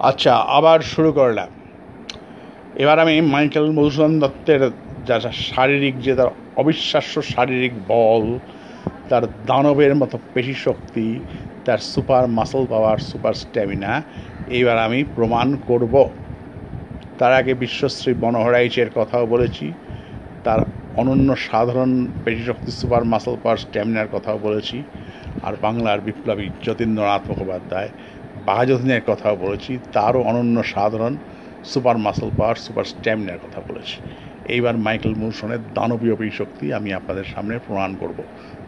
আচ্ছা আবার শুরু করলাম। এবার আমি মাইকেল মধুসূদন দত্তের যা শারীরিক যে তার অবিশ্বাস্য শারীরিক বল, তার দানবের মতো পেশি শক্তি, তার super muscle power super stamina, এইবার আমি প্রমাণ করব। তার আগে বিশ্বশ্রী বনহরাইচের কথাও বলেছি। তার অনন্য সাধারণ পেশি শক্তি সুপার মাসল পাওয়ার স্ট্যামিনার কথাও বলেছি। আর বাংলার বিপ্লবী যতীন্দ্রনাথ মুখোপাধ্যায় বাঘাযতীনের কথাও বলেছি, তারও অনন্য সাধারণ সুপার মাসল পাওয়ার সুপার স্ট্যামিনার কথা বলেছি। এইবার মাইকেল মুরসনের দানবীয় শক্তি আমি আপনাদের সামনে প্রমাণ করব।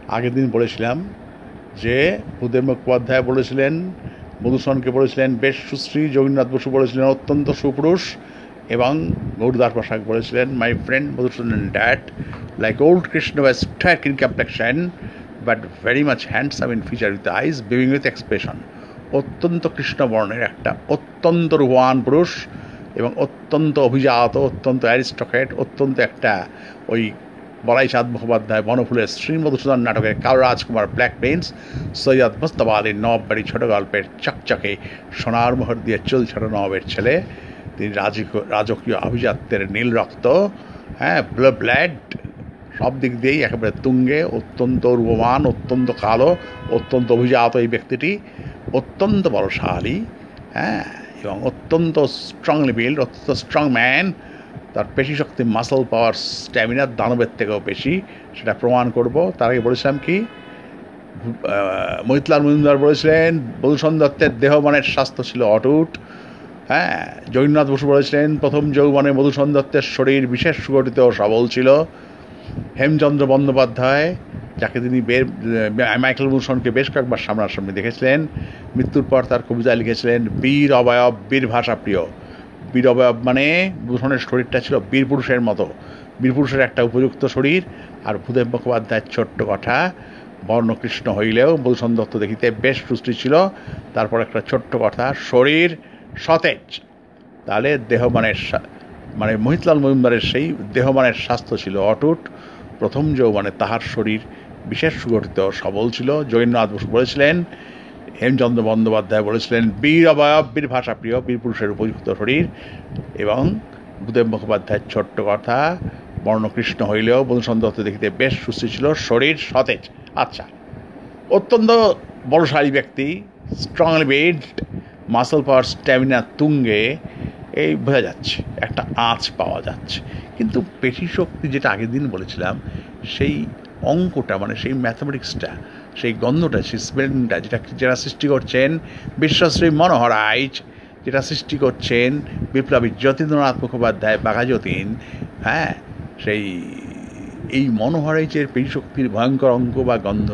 আগের দিন বলেছিলাম যে ভূদেব মুখোপাধ্যায় বলেছিলেন, মধুসূদনকে বলেছিলেন, বেশ সুশ্রী যোগীনাথ বসু বলেছিলেন, অত্যন্ত সুপুরুষ, এবং গৌরদাস প্রসাদ বলেছিলেন my friend Madhusudan that like old Krishna was stark in complexion but very much handsome in feature with eyes beaming with expression অত্যন্ত কৃষ্ণবর্ণের একটা, অত্যন্ত রূপবান পুরুষ এবং অত্যন্ত অভিজাত, অত্যন্ত অ্যারিস্টোক্রেট, অত্যন্ত একটা ওই বলাই চাঁদ মুখোপাধ্যায় বনফুলের শ্রী মধুসূদন নাটকের কাল রাজকুমার ব্ল্যাক প্রিন্স সৈয়দ মুস্তফা আলীর নবাববাড়ি ছোট গল্পের চকচকে সোনার মোহর দিয়ে চুল ছোট নবাবের ছেলে। তিনি রাজকীয় আভিজাত্যের নীল রক্ত হ্যাঁ ব্লাড সব দিক দিয়েই একেবারে তুঙ্গে, অত্যন্ত রূপমান অত্যন্ত কালো, অত্যন্ত অভিজাত এই ব্যক্তিটি। অত্যন্ত বলশালী হ্যাঁ এবং অত্যন্ত স্ট্রংলি বিল্ড অত্যন্ত স্ট্রং ম্যান তার পেশি শক্তি মাসল পাওয়ার স্ট্যামিনার দানবের থেকেও বেশি, সেটা প্রমাণ করব। তার আগে বলেছিলাম কি? মহিতলাল মজুমদার বলেছিলেন মধুসূদন দত্তের দেহমানের স্বাস্থ্য ছিল অটুট। হ্যাঁ জগন্নাথ বসু বলেছিলেন, প্রথম যৌবনে মধুসূদন দত্তের শরীর বিশেষ সুগঠিত সবল ছিল। হেমচন্দ্র বন্দ্যোপাধ্যায়, যাকে তিনি মাইকেল মধুসূদনকে বেশ কয়েকবার সামনাসামনি দেখেছিলেন। মৃত্যুর পর তার কবিতা লিখেছিলেন, বীর অবয়ব, বীর ভাষা প্রিয়। বীর অবয়ব মানে ভূষণের শরীরটা ছিল বীর পুরুষের মতো। বীর পুরুষের একটা উপযুক্ত শরীর আর ভূদেব মুখোপাধ্যায়ের ছোট্ট কথা। বর্ণকৃষ্ণ হইলেও মধুসূদন দত্ত দেখিতে বেশ সুষ্টি ছিল। তারপর একটা ছোট্ট কথা, শরীর সতেজ। তাহলে দেহমানের মানে মহিতলাল মজুমদারের সেই দেহমানের স্বাস্থ্য ছিল অটুট। প্রথম যৌবনে তাহার শরীর বিশেষ সুগঠিত সবল ছিল। জগন্নাথ বসু বলেছিলেন, হেমচন্দ্র বন্দ্যোপাধ্যায় বলেছিলেন, বীর অবয়ব, বীর ভাষা প্রিয়, বীর পুরুষের উপযুক্ত শরীর এবং ভূদেব মুখোপাধ্যায়ের ছোট্ট কথা, বর্ণকৃষ্ণ হইলেও দত্ত দেখিতে বেশ সুস্থ ছিল, শরীর সতেজ। আচ্ছা অত্যন্ত বড়শালী ব্যক্তি strongly build muscle power stamina তুঙ্গে, এই বোঝা যাচ্ছে, একটা আঁচ পাওয়া যাচ্ছে। কিন্তু পেশি শক্তি যেটা আগের দিন বলেছিলাম, সেই অঙ্কটা মানে সেই ম্যাথামেটিক্সটা সেই গন্ধটা, সেই স্মেলটা যেটা যারা সৃষ্টি করছেন, বিশ্বশ্রী মনোহর আইচ যেটা সৃষ্টি করছেন বিপ্লবী যতীন্দ্রনাথ মুখোপাধ্যায় বাঘাযতীন হ্যাঁ সেই, এই মনোহরাইচের পেশিশক্তির ভয়ঙ্কর অঙ্ক বা গন্ধ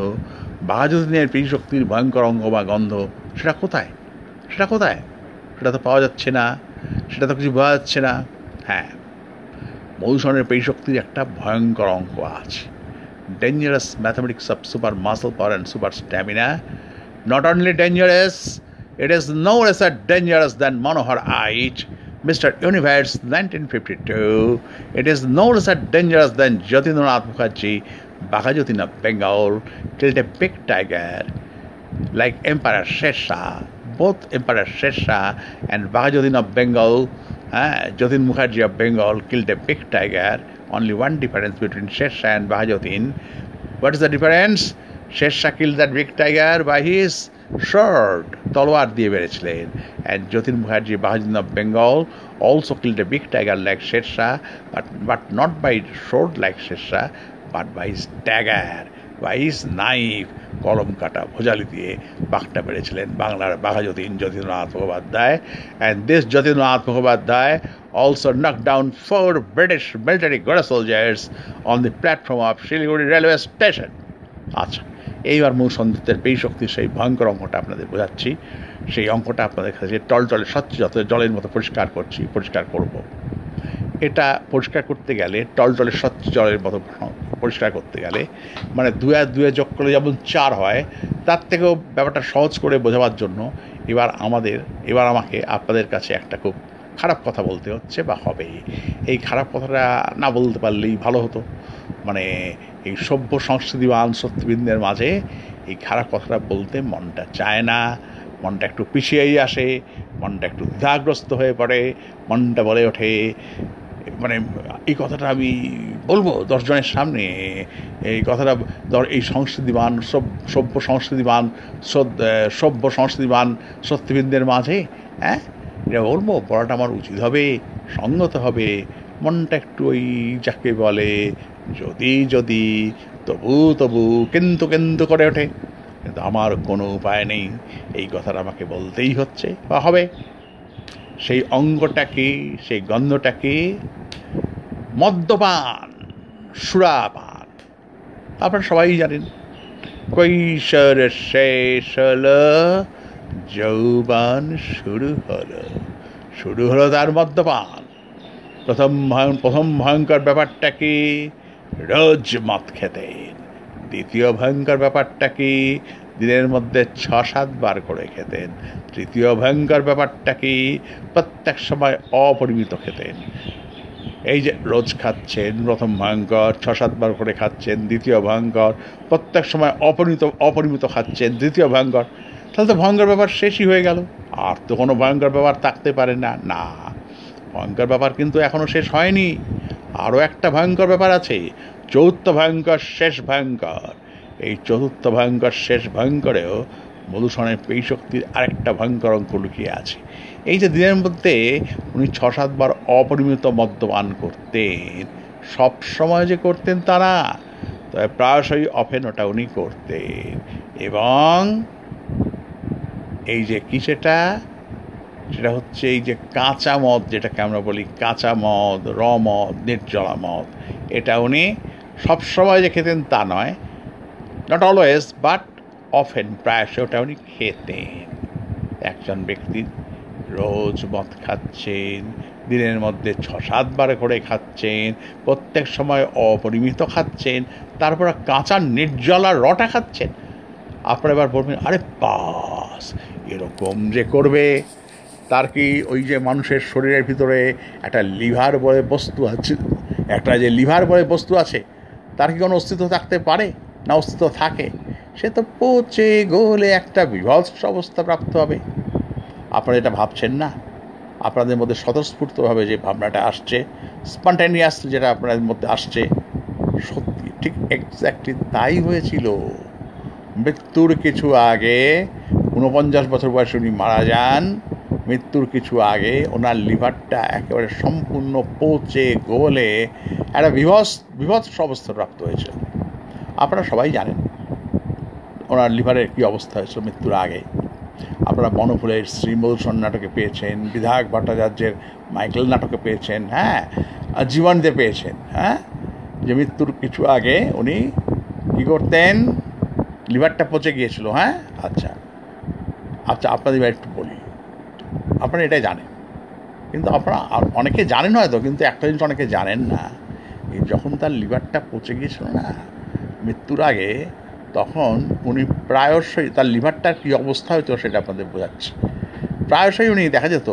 বাঘাযতীনের পেশিশক্তির ভয়ঙ্কর অঙ্ক বা গন্ধ, সেটা কোথায়? সেটা কোথায়? সেটা তো পাওয়া যাচ্ছে না, সেটা তো কিছু বোঝা যাচ্ছে না হ্যাঁ। মধুসূদনের পেশিশক্তির একটা ভয়ঙ্কর অঙ্ক আছে dangerous mathematics of super muscle power and super stamina. Not only dangerous, it is no less dangerous than Manohar Ait, Mr. Universe 1952. It is no less dangerous than Jatindranath Mukherjee, Bakajutin of Bengal, killed a big tiger like Emperor Shesha. Both Emperor Shesha and Bakajuddin of Bengal, uh, Jatin Mukherjee of Bengal killed a big tiger only one difference between Shesha and Bahajuddin. What is the difference? Shesha killed that big tiger by his sword, তলোয়ার দিয়ে বেড়েছিলেন and Jatin Mukherjee, Bahajuddin of Bengal, also killed a big tiger like Shesha, but, but not by sword like Shesha, but by his dagger, His knife, কলম কাটা ভোজালি দিয়ে বাঘটা বেড়েছিলেন বাংলার Bagha Jatin Jatindranath Mukhopadhyay and this Jatindranath Mukhopadhyay also knocked down four British military Gora soldiers on the platform of Shiliguri railway station. আচ্ছা এইবার মূল সন্দীপের পেই শক্তির সেই ভয়ঙ্কর অঙ্কটা আপনাদের বোঝাচ্ছি সেই অঙ্কটা আপনাদের কাছে টল টলে স্বচ্ছ যত জলের মতো পরিষ্কার করছি পরিষ্কার করব। এটা পরিষ্কার করতে গেলে, টলটলে স্বচ্ছ জলের মতো পরিষ্কার করতে গেলে মানে দুয়ে দুয়ে যোগ করলে যেমন চার হয়, তার থেকেও ব্যাপারটা সহজ করে বোঝাবার জন্য এবার আমাদের, এবার আমাকে আপনাদের কাছে একটা খুব খারাপ কথা বলতে হচ্ছে বা হবে এই খারাপ কথাটা না বলতে পারলেই ভালো হতো। মানে এই সভ্য সংস্কৃতিবান সত্যবিন্দের মাঝে এই খারাপ কথাটা বলতে মনটা চায় না, মনটা একটু পিছিয়েই আসে, মনটা একটু দ্বিধাগ্রস্ত হয়ে পড়ে, মনটা বলে ওঠে মানে এই কথাটা আমি বলব দশজনের সামনে। এই কথাটা, ধর- এই সংস্কৃতিবান সভ- সভ্য সংস্কৃতিবান সভ্য সংস্কৃতিবান সত্যবিদদের মাঝে হ্যাঁ? এটা বলব, পড়াটা আমার উচিত হবে, সঙ্গত হবে, মনটা একটু ওই যাকে বলে, যদি যদি, তবু তবু কিন্তু কিন্তু করে ওঠে। কিন্তু আমার কোনো উপায় নেই, এই কথাটা আমাকে বলতেই হচ্ছে, বা হবে। সেই অঙ্গটাকে, সেই গন্ধটাকে মদ্যপান, সুরাপান। আপনারা সবাই জানেন, কৈশোর শেষ হলো, যৌবান শুরু হলো। শুরু হলো তার মদ্যপান। প্রথম প্রথম ভয়ঙ্কর ব্যাপারটা কি রোজ মদ খেতেন। দ্বিতীয় ভয়ঙ্কর ব্যাপারটা কি দিনের মধ্যে ছ সাতবার করে খেতেন। তৃতীয় ভয়ঙ্কর ব্যাপারটা কি? প্রত্যেক সময় অপরিমিত খেতেন। এই যে রোজ খাচ্ছেন, প্রথম ভয়ঙ্কর ছ সাতবার করে খাচ্ছেন, দ্বিতীয় ভয়ঙ্কর, প্রত্যেক সময় অপরিমিত অপরিমিত খাচ্ছেন তৃতীয় ভয়ঙ্কর, তাহলে তো ভয়ঙ্কর ব্যাপার শেষই হয়ে গেল। আর তো কোনো ভয়ঙ্কর ব্যাপার থাকতে পারে না। না, ভয়ঙ্কর ব্যাপার কিন্তু এখনও শেষ হয়নি। আরও একটা ভয়ঙ্কর ব্যাপার আছে। চতুর্থ ভয়ঙ্কর, শেষ ভয়ঙ্কর। এই চতুর্থ ভয়ঙ্কর শেষ ভয়ঙ্করেও মধুসনের পেই শক্তির আরেকটা ভয়ঙ্কর অঙ্ক লুকিয়ে আছে। এই যে দিনের মধ্যে উনি ছ সাতবার অপরিমিত মদ্যপান করতেন, সব সময় যে করতেন তা না, তবে প্রায়শই অফেন ওটা উনি করতেন। এবং এই যে কি সেটা? সেটা হচ্ছে এই যে কাঁচা মদ, যেটাকে আমরা বলি কাঁচা মদ, র মদ, নির্জলা মদ, এটা উনি সবসময় যে খেতেন তা নয় নট অলওয়েজ বাট অফেন প্রায়শই ওটা উনি খেতেন। একজন ব্যক্তি রোজ মদ খাচ্ছেন, দিনের মধ্যে ছ সাতবার করে খাচ্ছেন, প্রত্যেক সময় অপরিমিত খাচ্ছেন, তারপর কাঁচা নির্জলা রটা খাচ্ছেন। আপনারা এবার বলবেন, আরে পাস এরকম যে করবে? তার কি ওই যে মানুষের শরীরের ভিতরে একটা লিভার বলে বস্তু আছে, একটা যে লিভার বলে বস্তু আছে, তার কি কোনো অস্তিত্ব থাকতে পারে? না অস্তিত্ব থাকে, সে তো পচে গলে একটা বিভৎস অবস্থা প্রাপ্ত হবে। আপনারা এটা ভাবছেন না? আপনাদের মধ্যে স্বতঃস্ফূর্তভাবে যে ভাবনাটা আসছে, স্পন্টানিয়াস যেটা আপনাদের মধ্যে আসছে, সত্যি ঠিক এক্স্যাক্টলি তাই হয়েছিল। মৃত্যুর কিছু আগে ঊনপঞ্চাশ বছর বয়সে উনি মারা যান, মৃত্যুর কিছু আগে ওনার লিভারটা একেবারে সম্পূর্ণ পচে গলে একটা বিভৎস বিভৎস অবস্থা প্রাপ্ত হয়েছে। আপনারা সবাই জানেন। ওনার লিভারের কী অবস্থা হয়েছিল মৃত্যুর আগে। আপনারা বনফুলের শ্রীমধুসন নাটকে পেয়েছেন, বিধায়ক ভট্টাচার্যের মাইকেল নাটকে পেয়েছেন হ্যাঁ আর জীবনীতে পেয়েছেন হ্যাঁ যে মৃত্যুর কিছু আগে উনি কী করতেন? লিভারটা পচে গিয়েছিল হ্যাঁ? আচ্ছা আচ্ছা আপনাদের একটু বলি। আপনারা এটাই জানেন। কিন্তু আপনারা অনেকে জানেন হয়তো, কিন্তু একটা জিনিস অনেকে জানেন না যখন তার লিভারটা পচে গিয়েছিল না মৃত্যুর আগে তখন উনি প্রায়শই তার লিভারটার কী অবস্থা হতো সেটা আপনাদের বোঝাচ্ছে। প্রায়শই উনি দেখা যেত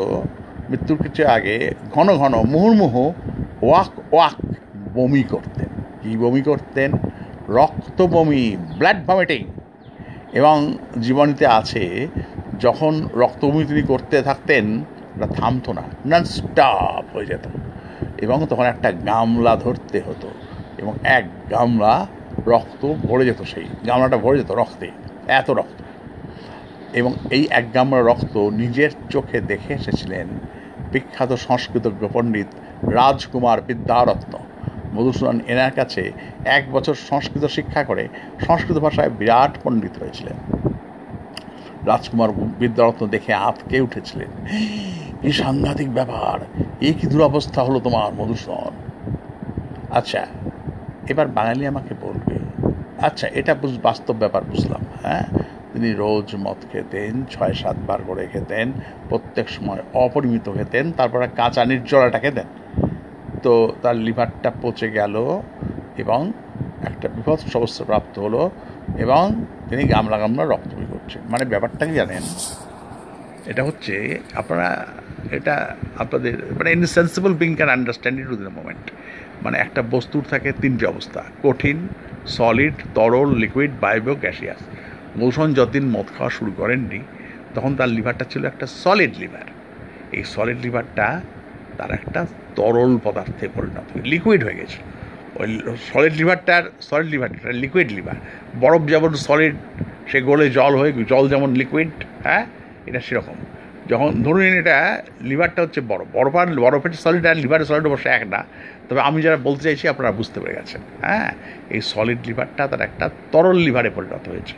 মৃত্যুর কিছু আগে ঘন ঘন, মুহুর্মুহু, ওয়াক ওয়াক বমি করতেন। কী বমি করতেন? রক্ত বমি, ব্লাড ভমিটিং। এবং জীবনীতে আছে, যখন রক্তবমি তিনি করতে থাকতেন, ওটা থামতো না নন স্টপ হয়ে যেত। এবং তখন একটা গামলা ধরতে হতো। এবং এক গামলা রক্ত ভরে যেত সেই গামলাটা ভরে যেত রক্তে, এত রক্ত। এবং এই এক গামলা রক্ত নিজের চোখে দেখে এসেছিলেন বিখ্যাত সংস্কৃতজ্ঞ পণ্ডিত রাজকুমার বিদ্যারত্ন। মধুসূদন এনার কাছে এক বছর সংস্কৃত শিক্ষা করে সংস্কৃত ভাষায় বিরাট পণ্ডিত হয়েছিলেন। রাজকুমার বিদ্যারত্ন দেখে আতকে উঠেছিলেন। এই সাংঘাতিক ব্যাপার এই কি দুরবস্থা হলো তোমার মধুসূদন? আচ্ছা এবার বাঙালি আমাকে বলবে আচ্ছা এটা বুঝ, বাস্তব ব্যাপার বুঝলাম হ্যাঁ? তিনি রোজ মদ খেতেন, ছয় সাতবার করে খেতেন, প্রত্যেক সময় অপরিমিত খেতেন, তারপরে কাঁচা নির্জলাটা খেতেন। তো তার লিভারটা পচে গেল এবং একটা বিভৎস অবস্থা প্রাপ্ত হলো এবং তিনি গামলা গামলা রক্ত বমি করছেন। মানে ব্যাপারটা কি জানেন? এটা হচ্ছে আপনারা, এটা আপনাদের মানে insensible being can understand it to the moment মানে একটা বস্তুর থাকে তিনটি অবস্থা, কঠিন সলিড তরল লিকুইড বায়বীয় গ্যাসিয়াস মৌসুম যতদিন মদ খাওয়া শুরু করেননি, তখন তার লিভারটা ছিল একটা সলিড লিভার এই সলিড লিভারটা তার একটা তরল পদার্থে পরিণত হয়ে লিকুইড হয়ে গেছে। ওই সলিড লিভারটার সলিড লিভারটা লিকুইড লিভার বরফ যেমন সলিড সে গলে জল হয়ে, জল যেমন লিকুইড হ্যাঁ? এটা সেরকম। যখন ধরুন এটা লিভারটা হচ্ছে বরফ বরফ আর বরফের সলিড আর লিভারের সলিড অবশ্য এক না। তবে আমি যারা বলতে চাইছি, আপনারা বুঝতে পেরে গেছেন। হ্যাঁ এই সলিড লিভারটা তার একটা তরল লিভারে পরিণত হয়েছে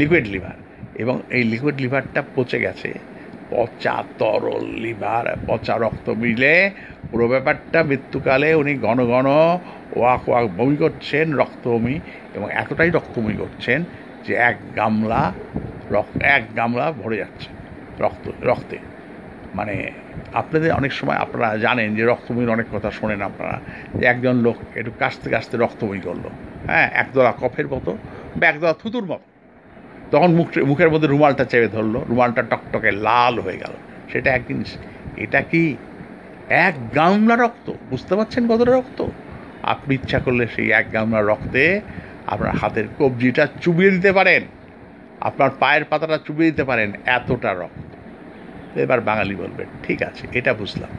লিকুইড লিভার এবং এই লিকুইড লিভারটা পচে গেছে, পচা তরল লিভার পচা রক্ত মিলে। পুরো ব্যাপারটা মৃত্যুকালে উনি ঘন ঘন ওয়াক ওয়াক বমি করছেন রক্তবমি, এবং এতটাই রক্তবমি করছেন যে এক গামলা রক্ত, এক গামলা ভরে যাচ্ছে। রক্ত, রক্তে। মানে আপনাদের অনেক সময় আপনারা জানেন যে রক্তবমির অনেক কথা শোনেন আপনারা, যে একজন লোক একটু কাশতে কাশতে রক্তবমি করল। হ্যাঁ একদলা কফের মতো বা একদলা থুতুর মতো। তখন মুখ, মুখের মধ্যে রুমালটা চেপে ধরলো, রুমালটা টকটকে লাল হয়ে গেল। সেটা এক জিনিস, এটা কি এক গামলা রক্ত? বুঝতে পারছেন কতটা রক্ত? আপনি ইচ্ছা করলে সেই এক গামলা রক্তে আপনার হাতের কবজিটা চুবিয়ে দিতে পারেন। আপনার পায়ের পাতাটা চুবিয়ে দিতে পারেন, এতটা রক্ত। এবার বাঙালি বলবেন ঠিক আছে, এটা বুঝলাম।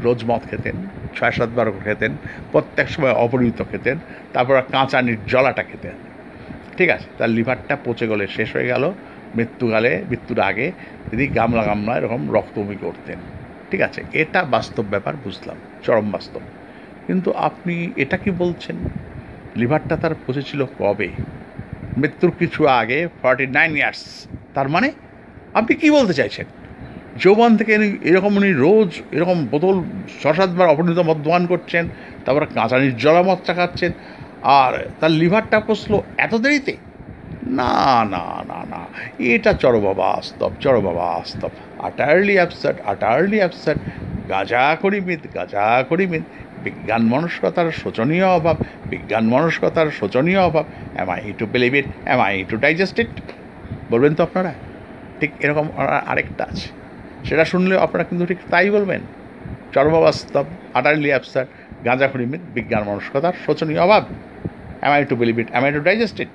রোজ মদ খেতেন ছয় সাতবার খেতেন, প্রত্যেক সময় অপরিমিত খেতেন, তারপর কাঁচা নির্জলাটা খেতেন। ঠিক আছে, তার লিভারটা পচে গেলে শেষ হয়ে গেল, মৃত্যুকালে, মৃত্যুর আগে যদি গামলা গামলা এরকম রক্তমি করতেন ঠিক আছে, এটা বাস্তব ব্যাপার, বুঝলাম, চরম বাস্তব। কিন্তু আপনি এটা কি বলছেন? লিভারটা তার পচেছিল কবে? মৃত্যুর কিছু আগে ফর্টি নাইন ইয়ার্স তার মানে? আপনি কি বলতে চাইছেন? যৌবন থেকে এরকম উনি রোজ এরকম বোতল ছ সাতবার অপরিণত মদ্যপান করছেন, তারপরে কাঁচা নির্জলা মদ চাকাচ্ছেন, আর তার লিভারটা পচলো এত দেরিতে? না না না না। এটা চরবাবা বাস্তব চরবাবা বাস্তব আটারলি অ্যাবসার্ট আটারলি অ্যাবসার্ট গাজা করি মিত গাজা করি মিত বিজ্ঞান মনস্কতার শোচনীয় অভাব, বিজ্ঞান মনস্কতার শোচনীয় অভাব। Am I to believe it am I to digest it বলবেন তো আপনারা? ঠিক এরকম আরেকটা আছে। সেটা শুনলে আপনারা কিন্তু ঠিক তাই বলবেন। চর্মবাস্তব আটারলি অ্যাবসার্ট গাঁজা খড়িমিত বিজ্ঞান মনস্কতার শোচনীয় অভাব am I to believe it am I to digest it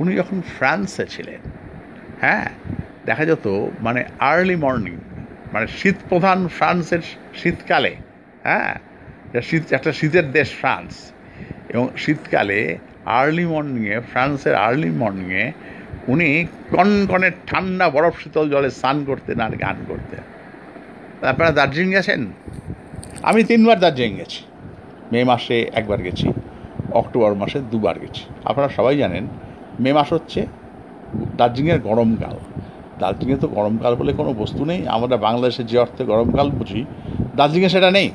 উনি যখন ফ্রান্সে ছিলেন হ্যাঁ দেখা যেত মানে আর্লি মর্নিং মানে শীত প্রধান ফ্রান্সের শীতকালে হ্যাঁ শীত, একটা শীতের দেশ ফ্রান্স। এবং শীতকালে আর্লি মর্নিংয়ে ফ্রান্সের আর্লি মর্নিংয়ে উনি কনকনে ঠান্ডা বরফ শীতল জলে স্নান করতেন আর গান করতেন। আপনারা দার্জিলিং গেছেন? আমি তিনবার দার্জিলিং গেছি। মে মাসে একবার গেছি, অক্টোবর মাসে দুবার গেছি। আপনারা সবাই জানেন, মে মাস হচ্ছে দার্জিলিংয়ের গরমকাল। দার্জিলিংয়ে তো গরমকাল বলে কোনো বস্তু নেই। আমরা বাংলাদেশে যে অর্থে গরমকাল বুঝি, দার্জিলিংয়ে সেটা নেই।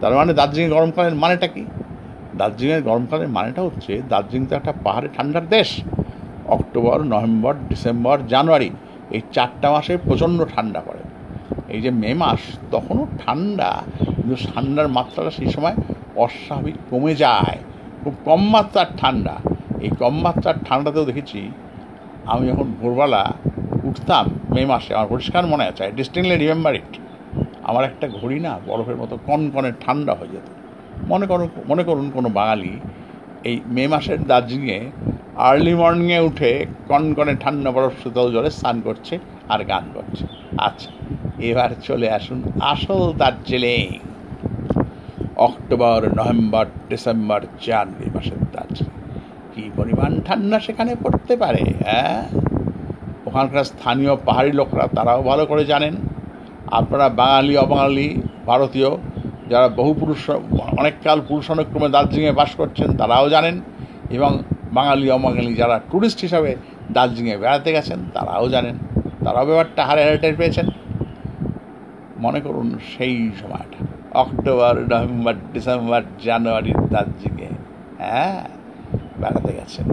তার মানে দার্জিলিংয়ে গরমকালের মানেটা কি? দার্জিলিংয়ের গরমকালের মানেটা হচ্ছে, দার্জিলিং তো একটা পাহাড়ে ঠান্ডার দেশ। অক্টোবর, নভেম্বর, ডিসেম্বর, জানুয়ারি, এই চারটা মাসে প্রচণ্ড ঠান্ডা পড়ে। এই যে মে মাস, তখনও ঠান্ডা, কিন্তু ঠান্ডার মাত্রাটা সেই সময় অস্বাভাবিক কমে যায়। খুব কম মাত্রার ঠান্ডা। এই কম মাত্রার ঠান্ডাতেও দেখেছি, আমি যখন ভোরবেলা উঠতাম, মে মাসে, আমার পরিষ্কার মনে আছে আই ডিস্টিংলি রিমেম্বার ইট আমার একটা ঘড়ি না, বরফের মতো কনকনে ঠান্ডা হয়ে যেত। মনে করুন মনে করুন কোনো বাঙালি এই মে মাসের দার্জিলিংয়ে আর্লি মর্নিংয়ে উঠে কনকনে ঠান্ডা বরফ শীতল জলে স্নান করছে আর গান করছে। আচ্ছা এবার চলে আসুন আসল Darjeeling. October, November, December, January মাসের দার্জিলিং। কী পরিমাণ ঠান্ডা সেখানে পড়তে পারে হ্যাঁ? ওখানকার স্থানীয় পাহাড়ি লোকরা তারাও ভালো করে জানেন। আপনারা বাঙালি, অবাঙালি, ভারতীয়, যারা বহু পুরুষ, অনেককাল পুরুষ অনুক্রমে দার্জিলিংয়ে বাস করছেন, তারাও জানেন। এবং বাঙালি অবাঙালি যারা ট্যুরিস্ট হিসাবে দার্জিলিংয়ে বেড়াতে গেছেন, তারাও জানেন, তারাও ব্যাপারটা হারে হারে টের পেয়েছেন। মনে করুন সেই সময়টা, অক্টোবর, নভেম্বর, ডিসেম্বর, জানুয়ারি দার্জিলিংয়ে হ্যাঁ বেড়াতে গেছেন।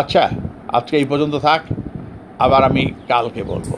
আচ্ছা আজকে এই পর্যন্ত থাক, আবার আমি কালকে বলব।